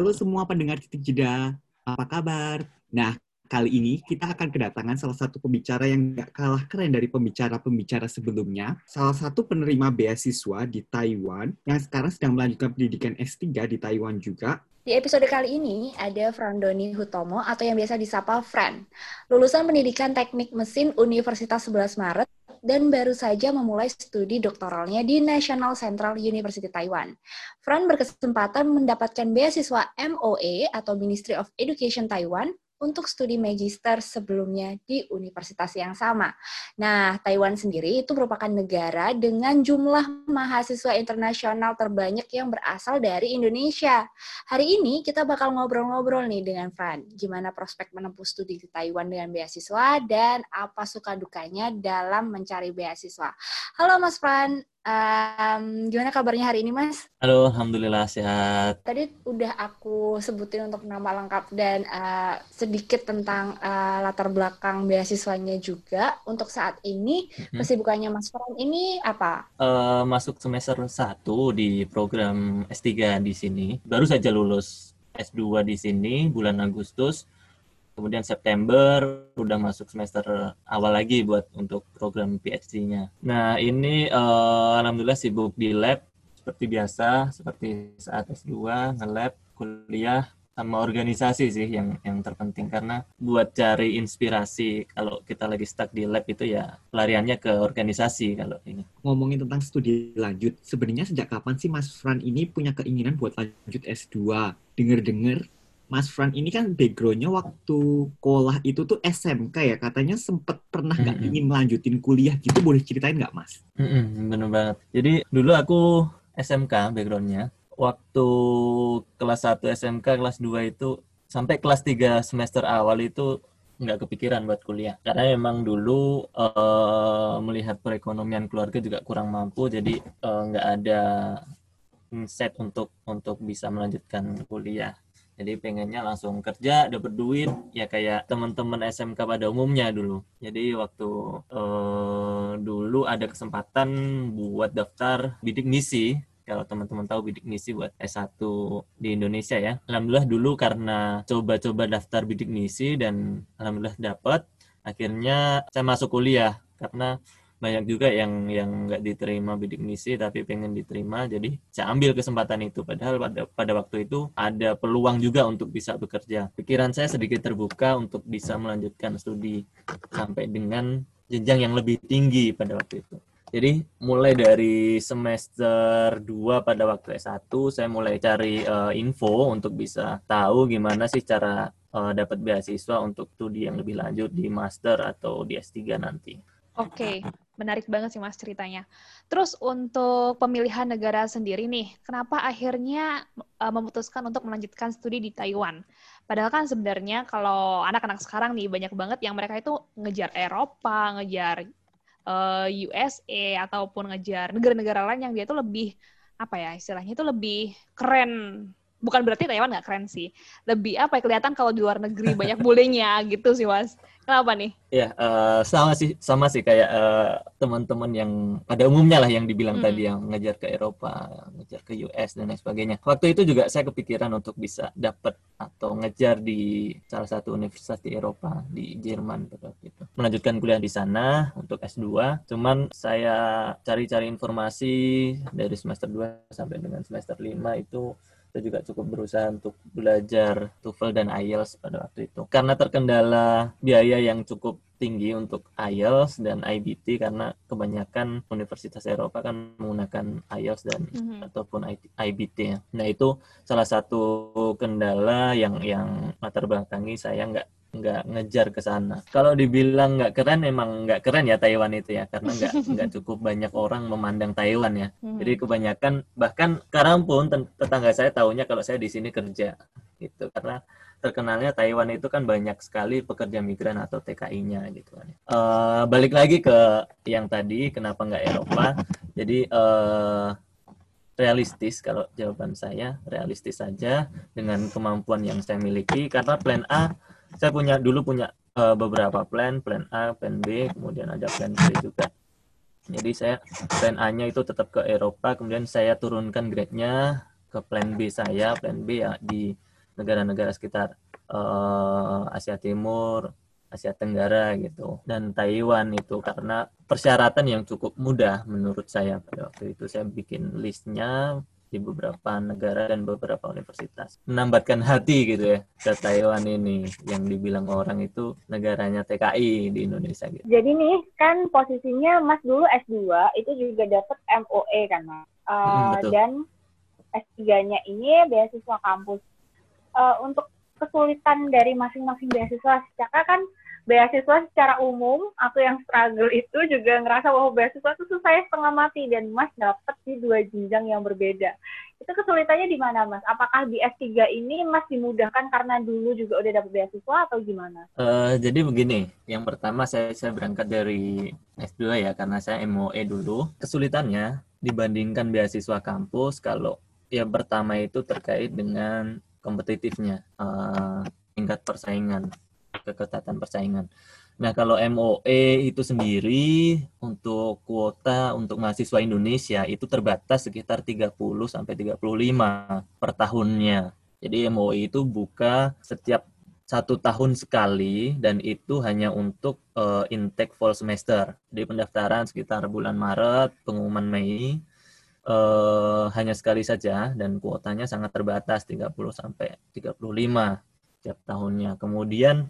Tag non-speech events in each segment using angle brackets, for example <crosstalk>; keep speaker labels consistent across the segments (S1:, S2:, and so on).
S1: Halo semua pendengar titik jeda, apa kabar? Nah, kali ini kita akan kedatangan salah satu pembicara yang gak kalah keren dari pembicara-pembicara sebelumnya. Salah satu penerima beasiswa di Taiwan yang sekarang sedang melanjutkan pendidikan S3 di Taiwan juga.
S2: Di episode kali ini ada Frandoni Hutomo atau yang biasa disapa Fran. Lulusan pendidikan teknik mesin Universitas 11 Maret dan baru saja memulai studi doktoralnya di National Central University Taiwan. Fran berkesempatan mendapatkan beasiswa MOE atau Ministry of Education Taiwan untuk studi magister sebelumnya di universitas yang sama. Nah, Taiwan sendiri itu merupakan negara dengan jumlah mahasiswa internasional terbanyak yang berasal dari Indonesia. Hari ini kita bakal ngobrol-ngobrol nih dengan Fran, gimana prospek menempuh studi di Taiwan dengan beasiswa dan apa suka dukanya dalam mencari beasiswa. Halo Mas Fran, Um, gimana kabarnya hari ini, Mas?
S3: Halo, alhamdulillah sehat.
S2: Tadi udah aku sebutin untuk nama lengkap dan uh, sedikit tentang uh, latar belakang beasiswanya juga. Untuk saat ini, mm-hmm. kesibukannya Mas Fran ini apa?
S3: Uh, masuk semester 1 di program S3 di sini. Baru saja lulus S2 di sini bulan Agustus kemudian September udah masuk semester awal lagi buat untuk program PhD-nya. Nah ini uh, alhamdulillah sibuk di lab seperti biasa, seperti saat S2 nge-lab, kuliah sama organisasi sih yang yang terpenting karena buat cari inspirasi kalau kita lagi stuck di lab itu ya pelariannya ke organisasi kalau ini.
S1: Ngomongin tentang studi lanjut, sebenarnya sejak kapan sih Mas Fran ini punya keinginan buat lanjut S2? Dengar-dengar Mas Fran ini kan backgroundnya waktu sekolah itu tuh SMK ya katanya sempet pernah nggak mm -hmm. ingin melanjutin kuliah gitu boleh ceritain nggak Mas?
S3: Mm -hmm, bener banget. Jadi dulu aku SMK backgroundnya waktu kelas 1 SMK kelas 2 itu sampai kelas 3 semester awal itu nggak kepikiran buat kuliah karena memang dulu uh, melihat perekonomian keluarga juga kurang mampu jadi uh, nggak ada set untuk untuk bisa melanjutkan kuliah jadi pengennya langsung kerja dapat duit ya kayak teman-teman SMK pada umumnya dulu jadi waktu uh, dulu ada kesempatan buat daftar bidik misi kalau teman-teman tahu bidik misi buat S1 di Indonesia ya. Alhamdulillah dulu karena coba-coba daftar bidik misi dan alhamdulillah dapat. Akhirnya saya masuk kuliah karena banyak juga yang yang nggak diterima bidik misi tapi pengen diterima. Jadi saya ambil kesempatan itu. Padahal pada pada waktu itu ada peluang juga untuk bisa bekerja. Pikiran saya sedikit terbuka untuk bisa melanjutkan studi sampai dengan jenjang yang lebih tinggi pada waktu itu. Jadi mulai dari semester 2 pada waktu S1 saya mulai cari uh, info untuk bisa tahu gimana sih cara uh, dapat beasiswa untuk studi yang lebih lanjut di master atau di S3 nanti.
S2: Oke, menarik banget sih Mas ceritanya. Terus untuk pemilihan negara sendiri nih, kenapa akhirnya uh, memutuskan untuk melanjutkan studi di Taiwan? Padahal kan sebenarnya kalau anak-anak sekarang nih banyak banget yang mereka itu ngejar Eropa, ngejar e, USA ataupun ngejar negara-negara lain yang dia itu lebih apa ya istilahnya itu lebih keren bukan berarti Taiwan nggak keren sih. Lebih apa ya kelihatan kalau di luar negeri <laughs> banyak bulenya gitu sih mas. Kenapa nih?
S3: Ya, uh, sama sih, sama sih kayak uh, teman-teman yang pada umumnya lah yang dibilang hmm. tadi yang ngejar ke Eropa, ngejar ke US dan lain sebagainya. Waktu itu juga saya kepikiran untuk bisa dapat atau ngejar di salah satu universitas di Eropa, di Jerman pada waktu itu. Melanjutkan kuliah di sana untuk S2. Cuman saya cari-cari informasi dari semester 2 sampai dengan semester 5 itu kita juga cukup berusaha untuk belajar TOEFL dan IELTS pada waktu itu. Karena terkendala biaya yang cukup tinggi untuk IELTS dan IBT karena kebanyakan universitas Eropa kan menggunakan IELTS dan mm-hmm. ataupun IBT ya. Nah itu salah satu kendala yang yang latar belakangi saya nggak nggak ngejar ke sana. Kalau dibilang nggak keren, emang nggak keren ya Taiwan itu ya, karena nggak <laughs> nggak cukup banyak orang memandang Taiwan ya. Hmm. Jadi kebanyakan bahkan sekarang pun tetangga saya tahunya kalau saya di sini kerja gitu, karena terkenalnya Taiwan itu kan banyak sekali pekerja migran atau TKI-nya gitu kan. Uh, balik lagi ke yang tadi, kenapa nggak Eropa? Jadi uh, realistis kalau jawaban saya realistis saja dengan kemampuan yang saya miliki karena plan A saya punya dulu punya uh, beberapa plan, plan A, plan B, kemudian ada plan C juga. Jadi saya plan A-nya itu tetap ke Eropa, kemudian saya turunkan grade-nya ke plan B saya, plan B ya di negara-negara sekitar uh, Asia Timur, Asia Tenggara gitu dan Taiwan itu karena persyaratan yang cukup mudah menurut saya pada waktu itu saya bikin listnya di beberapa negara dan beberapa universitas. Menambatkan hati gitu ya ke Taiwan ini yang dibilang orang itu negaranya TKI di Indonesia gitu.
S4: Jadi nih kan posisinya Mas dulu S2 itu juga dapat MOE kan Mas? Uh, hmm, dan S3-nya ini beasiswa kampus. Uh, untuk kesulitan dari masing-masing beasiswa secara kan beasiswa secara umum aku yang struggle itu juga ngerasa bahwa beasiswa itu susah setengah mati dan Mas dapat di dua jenjang yang berbeda. Itu kesulitannya di mana Mas? Apakah di S3 ini Mas dimudahkan karena dulu juga udah dapat beasiswa atau gimana?
S3: Uh, jadi begini, yang pertama saya saya berangkat dari S2 ya karena saya MOE dulu. Kesulitannya dibandingkan beasiswa kampus kalau yang pertama itu terkait dengan kompetitifnya uh, tingkat persaingan keketatan persaingan. Nah, kalau MOE itu sendiri untuk kuota untuk mahasiswa Indonesia itu terbatas sekitar 30 sampai 35 per tahunnya. Jadi MOE itu buka setiap satu tahun sekali dan itu hanya untuk uh, intake fall semester. Di pendaftaran sekitar bulan Maret, pengumuman Mei uh, hanya sekali saja dan kuotanya sangat terbatas 30 sampai 35 setiap tahunnya. Kemudian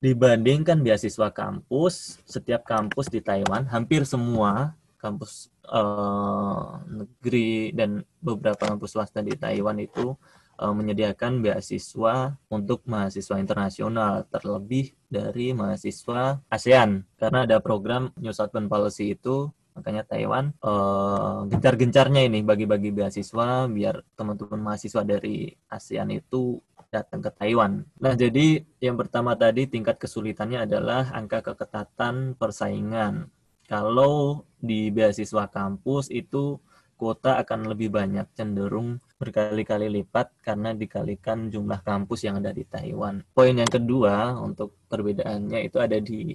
S3: dibandingkan beasiswa kampus, setiap kampus di Taiwan, hampir semua kampus uh, negeri dan beberapa kampus swasta di Taiwan itu uh, menyediakan beasiswa untuk mahasiswa internasional, terlebih dari mahasiswa ASEAN. Karena ada program New Southern Policy itu, makanya Taiwan uh, gencar-gencarnya ini bagi-bagi beasiswa biar teman-teman mahasiswa dari ASEAN itu datang ke Taiwan. Nah, jadi yang pertama tadi tingkat kesulitannya adalah angka keketatan persaingan. Kalau di beasiswa kampus itu kuota akan lebih banyak, cenderung berkali-kali lipat karena dikalikan jumlah kampus yang ada di Taiwan. Poin yang kedua untuk perbedaannya itu ada di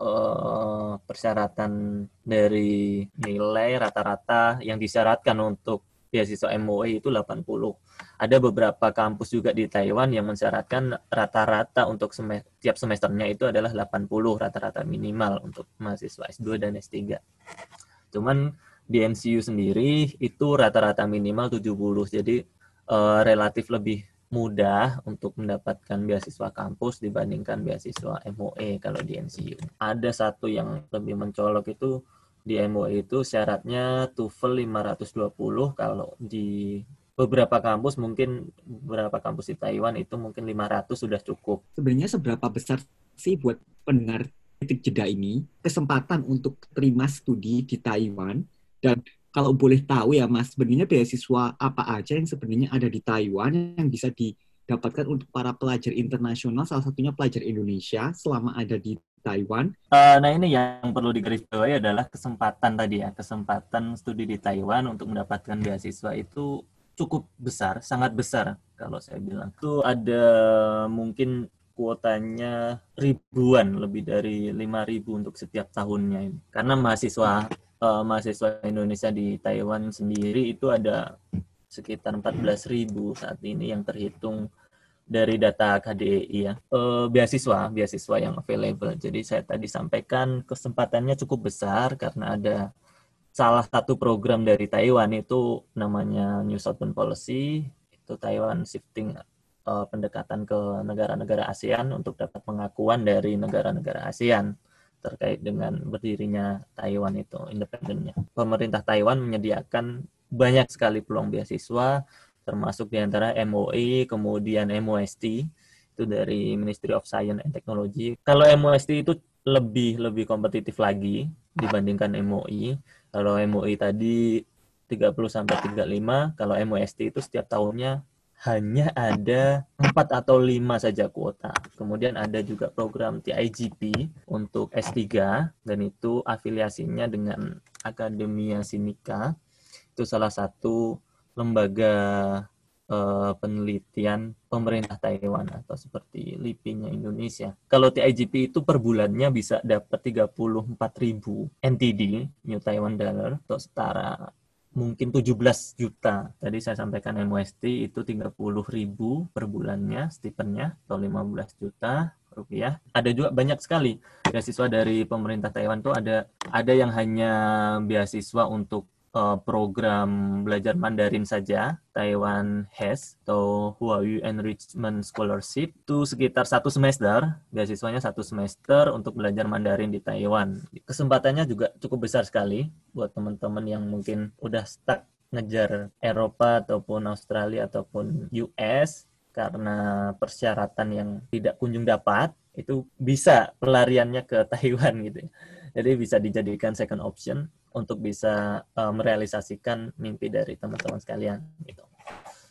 S3: uh, persyaratan dari nilai rata-rata yang disyaratkan untuk beasiswa MOE itu 80. Ada beberapa kampus juga di Taiwan yang mensyaratkan rata-rata untuk sem tiap semesternya itu adalah 80 rata-rata minimal untuk mahasiswa S2 dan S3. Cuman di MCU sendiri itu rata-rata minimal 70. Jadi uh, relatif lebih mudah untuk mendapatkan beasiswa kampus dibandingkan beasiswa MOE kalau di MCU. Ada satu yang lebih mencolok itu di MUI itu syaratnya TOEFL 520 kalau di beberapa kampus mungkin beberapa kampus di Taiwan itu mungkin 500 sudah cukup.
S1: Sebenarnya seberapa besar sih buat pendengar titik jeda ini kesempatan untuk terima studi di Taiwan dan kalau boleh tahu ya Mas, sebenarnya beasiswa apa aja yang sebenarnya ada di Taiwan yang bisa didapatkan untuk para pelajar internasional, salah satunya pelajar Indonesia selama ada di Taiwan.
S3: Uh, nah ini yang perlu digarisbawahi adalah kesempatan tadi ya, kesempatan studi di Taiwan untuk mendapatkan beasiswa itu cukup besar, sangat besar kalau saya bilang. Itu ada mungkin kuotanya ribuan, lebih dari 5.000 untuk setiap tahunnya ini. Karena mahasiswa uh, mahasiswa Indonesia di Taiwan sendiri itu ada sekitar 14.000 saat ini yang terhitung dari data KDI ya. Uh, beasiswa beasiswa yang available. Jadi saya tadi sampaikan kesempatannya cukup besar karena ada salah satu program dari Taiwan itu namanya New Southern Policy. Itu Taiwan shifting uh, pendekatan ke negara-negara ASEAN untuk dapat pengakuan dari negara-negara ASEAN terkait dengan berdirinya Taiwan itu independennya. Pemerintah Taiwan menyediakan banyak sekali peluang beasiswa termasuk di antara MOE, kemudian MOST itu dari Ministry of Science and Technology. Kalau MOST itu lebih lebih kompetitif lagi dibandingkan MOE. Kalau MOE tadi 30 sampai 35, kalau MOST itu setiap tahunnya hanya ada 4 atau 5 saja kuota. Kemudian ada juga program TIGP untuk S3 dan itu afiliasinya dengan Akademia Sinika. Itu salah satu lembaga uh, penelitian pemerintah Taiwan atau seperti LIPI-nya Indonesia. Kalau TIGP itu per bulannya bisa dapat 34.000 NTD, New Taiwan Dollar, atau setara mungkin 17 juta. Tadi saya sampaikan MUST itu 30 ribu per bulannya stipendnya atau 15 juta rupiah. Ada juga banyak sekali beasiswa dari pemerintah Taiwan tuh ada ada yang hanya beasiswa untuk uh, program belajar Mandarin saja, Taiwan has atau Huayu Enrichment Scholarship itu sekitar satu semester, beasiswanya satu semester untuk belajar Mandarin di Taiwan. Kesempatannya juga cukup besar sekali buat teman-teman yang mungkin udah stuck ngejar Eropa ataupun Australia ataupun US karena persyaratan yang tidak kunjung dapat itu bisa pelariannya ke <laughs> Taiwan gitu ya. Jadi bisa dijadikan second option untuk bisa uh, merealisasikan mimpi dari teman-teman sekalian gitu.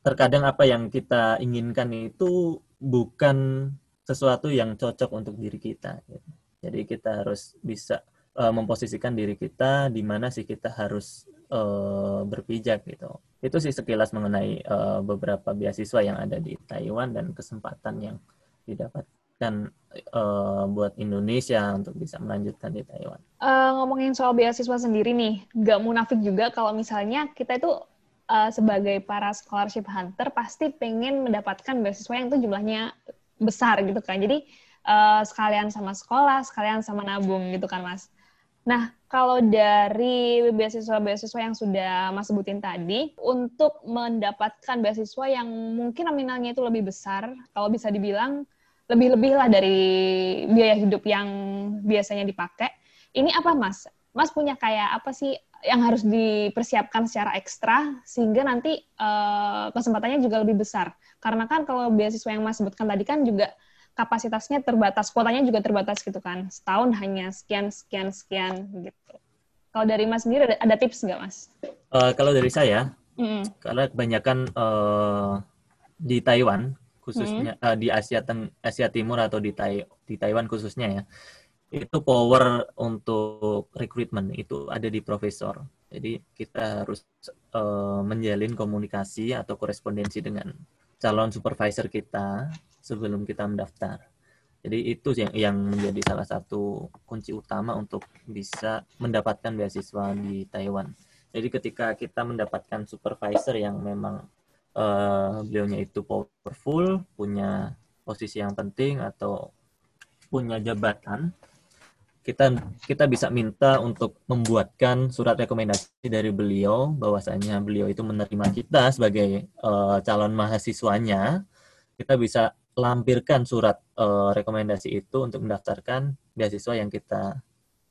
S3: Terkadang apa yang kita inginkan itu bukan sesuatu yang cocok untuk diri kita. Gitu. Jadi kita harus bisa uh, memposisikan diri kita di mana sih kita harus uh, berpijak gitu. Itu sih sekilas mengenai uh, beberapa beasiswa yang ada di Taiwan dan kesempatan yang didapat dan uh, buat Indonesia untuk bisa melanjutkan di Taiwan.
S5: Uh, ngomongin soal beasiswa sendiri nih, nggak munafik juga kalau misalnya kita itu uh, sebagai para scholarship hunter pasti pengen mendapatkan beasiswa yang itu jumlahnya besar gitu kan. Jadi uh, sekalian sama sekolah, sekalian sama nabung gitu kan mas. Nah, kalau dari beasiswa-beasiswa yang sudah Mas sebutin tadi, untuk mendapatkan beasiswa yang mungkin nominalnya itu lebih besar, kalau bisa dibilang lebih-lebih lah dari biaya hidup yang biasanya dipakai. Ini apa Mas? Mas punya kayak apa sih yang harus dipersiapkan secara ekstra sehingga nanti uh, kesempatannya juga lebih besar. Karena kan kalau beasiswa yang Mas sebutkan tadi kan juga kapasitasnya terbatas, kuotanya juga terbatas gitu kan. Setahun hanya sekian, sekian, sekian gitu. Kalau dari Mas sendiri ada, ada tips nggak Mas?
S3: Uh, kalau dari saya, mm. karena kebanyakan uh, di Taiwan khususnya hmm. uh, di Asia Teng Asia Timur atau di Tai di Taiwan khususnya ya itu power untuk rekrutmen itu ada di profesor. Jadi kita harus uh, menjalin komunikasi atau korespondensi dengan calon supervisor kita sebelum kita mendaftar. Jadi itu yang yang menjadi salah satu kunci utama untuk bisa mendapatkan beasiswa di Taiwan. Jadi ketika kita mendapatkan supervisor yang memang uh, beliaunya itu powerful, punya posisi yang penting atau punya jabatan, kita kita bisa minta untuk membuatkan surat rekomendasi dari beliau bahwasanya beliau itu menerima kita sebagai uh, calon mahasiswanya. Kita bisa lampirkan surat uh, rekomendasi itu untuk mendaftarkan beasiswa yang kita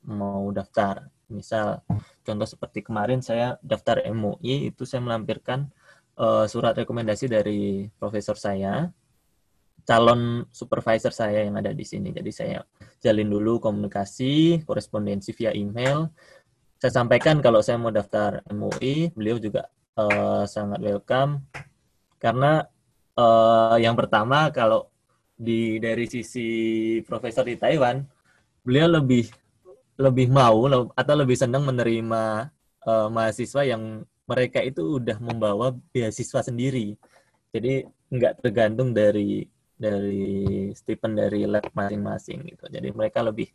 S3: mau daftar. Misal contoh seperti kemarin saya daftar MUI itu saya melampirkan uh, surat rekomendasi dari profesor saya, calon supervisor saya yang ada di sini. Jadi saya jalin dulu komunikasi, korespondensi via email. Saya sampaikan kalau saya mau daftar MUI, beliau juga uh, sangat welcome karena uh, yang pertama kalau di dari sisi profesor di Taiwan, beliau lebih lebih mau atau lebih senang menerima uh, mahasiswa yang mereka itu udah membawa beasiswa sendiri. Jadi nggak tergantung dari dari stipend dari lab masing-masing gitu. Jadi mereka lebih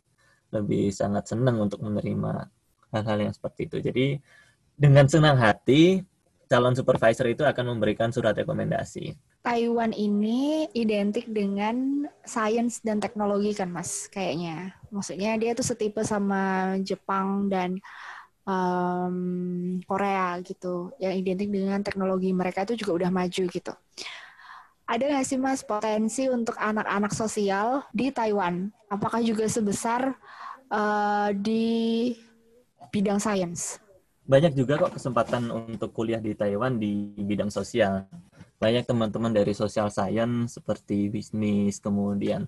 S3: lebih sangat senang untuk menerima hal-hal yang seperti itu. Jadi dengan senang hati calon supervisor itu akan memberikan surat rekomendasi.
S2: Taiwan ini identik dengan sains dan teknologi kan mas kayaknya. Maksudnya dia tuh setipe sama Jepang dan um, Korea gitu yang identik dengan teknologi mereka itu juga udah maju gitu. Ada nggak sih mas potensi untuk anak-anak sosial di Taiwan? Apakah juga sebesar uh, di bidang sains?
S3: Banyak juga kok kesempatan untuk kuliah di Taiwan di bidang sosial. Banyak teman-teman dari social science seperti bisnis, kemudian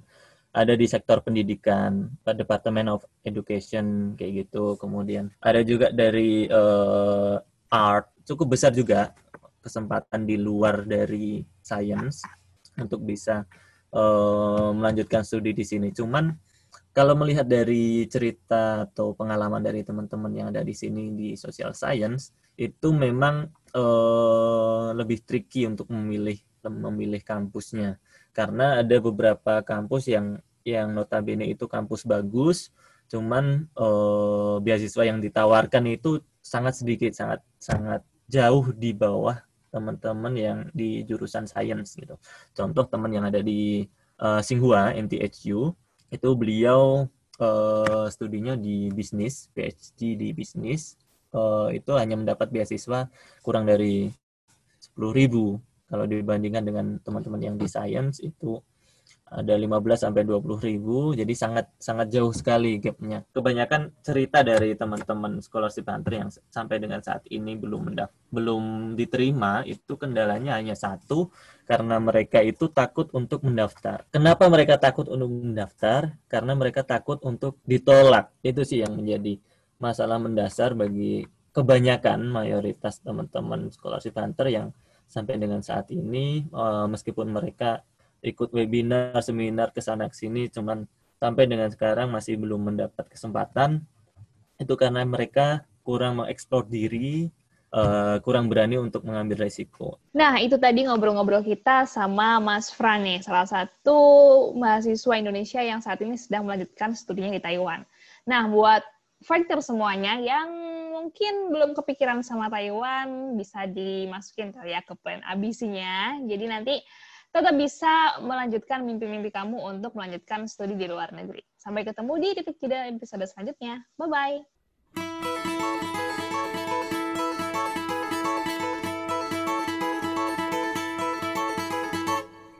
S3: ada di sektor pendidikan, Department of Education kayak gitu. Kemudian ada juga dari uh, art, cukup besar juga kesempatan di luar dari science untuk bisa uh, melanjutkan studi di sini. Cuman kalau melihat dari cerita atau pengalaman dari teman-teman yang ada di sini di social science itu memang uh, lebih tricky untuk memilih memilih kampusnya karena ada beberapa kampus yang yang notabene itu kampus bagus cuman uh, beasiswa yang ditawarkan itu sangat sedikit sangat sangat jauh di bawah teman-teman yang di jurusan sains gitu. Contoh teman yang ada di uh, Singhua MTHU itu beliau uh, studinya di bisnis, PhD di bisnis. Uh, itu hanya mendapat beasiswa kurang dari 10.000 kalau dibandingkan dengan teman-teman yang di sains itu ada 15 sampai 20 ribu, jadi sangat sangat jauh sekali gapnya. Kebanyakan cerita dari teman-teman scholarship hunter yang sampai dengan saat ini belum mendaf belum diterima itu kendalanya hanya satu karena mereka itu takut untuk mendaftar. Kenapa mereka takut untuk mendaftar? Karena mereka takut untuk ditolak. Itu sih yang menjadi masalah mendasar bagi kebanyakan mayoritas teman-teman scholarship hunter yang sampai dengan saat ini eh, meskipun mereka ikut webinar, seminar ke sana ke sini cuman sampai dengan sekarang masih belum mendapat kesempatan itu karena mereka kurang mengeksplor diri, uh, kurang berani untuk mengambil resiko.
S5: Nah, itu tadi ngobrol-ngobrol kita sama Mas Fran nih, salah satu mahasiswa Indonesia yang saat ini sedang melanjutkan studinya di Taiwan. Nah, buat fighter semuanya yang mungkin belum kepikiran sama Taiwan, bisa dimasukin kali ya ke plan ABC-nya. Jadi nanti tetap bisa melanjutkan mimpi-mimpi kamu untuk melanjutkan studi di luar negeri. Sampai ketemu di titik jeda episode selanjutnya. Bye-bye.